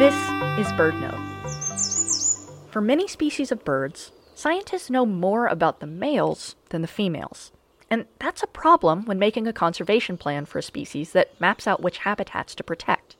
This is BirdNote. For many species of birds, scientists know more about the males than the females. And that's a problem when making a conservation plan for a species that maps out which habitats to protect.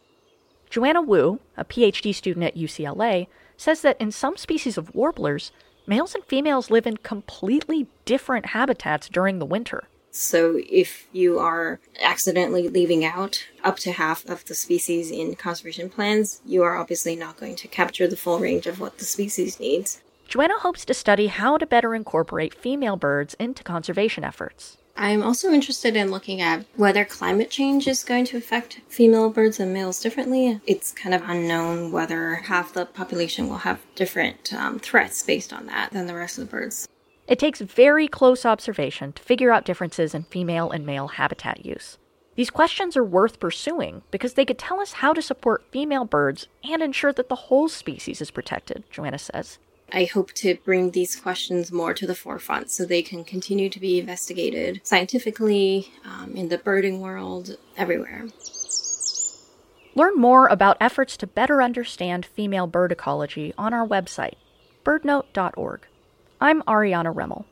Joanna Wu, a PhD student at UCLA, says that in some species of warblers, males and females live in completely different habitats during the winter. So if you are accidentally leaving out up to half of the species in conservation plans, you are obviously not going to capture the full range of what the species needs. Joanna hopes to study how to better incorporate female birds into conservation efforts. I'm also interested in looking at whether climate change is going to affect female birds and males differently. It's kind of unknown whether half the population will have different um, threats based on that than the rest of the birds. It takes very close observation to figure out differences in female and male habitat use. These questions are worth pursuing because they could tell us how to support female birds and ensure that the whole species is protected, Joanna says. I hope to bring these questions more to the forefront so they can continue to be investigated scientifically, um, in the birding world, everywhere. Learn more about efforts to better understand female bird ecology on our website, birdnote.org. I'm Ariana Remmel.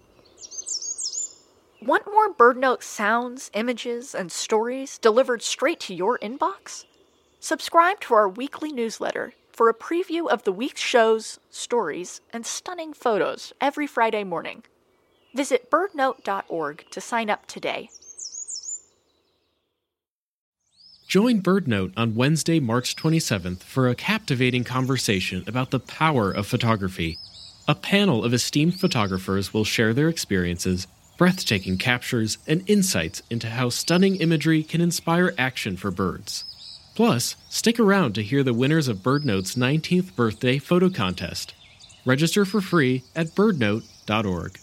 Want more BirdNote sounds, images, and stories delivered straight to your inbox? Subscribe to our weekly newsletter for a preview of the week's shows, stories, and stunning photos every Friday morning. Visit birdnote.org to sign up today. Join BirdNote on Wednesday, March 27th for a captivating conversation about the power of photography. A panel of esteemed photographers will share their experiences, breathtaking captures, and insights into how stunning imagery can inspire action for birds. Plus, stick around to hear the winners of BirdNote's 19th birthday photo contest. Register for free at birdnote.org.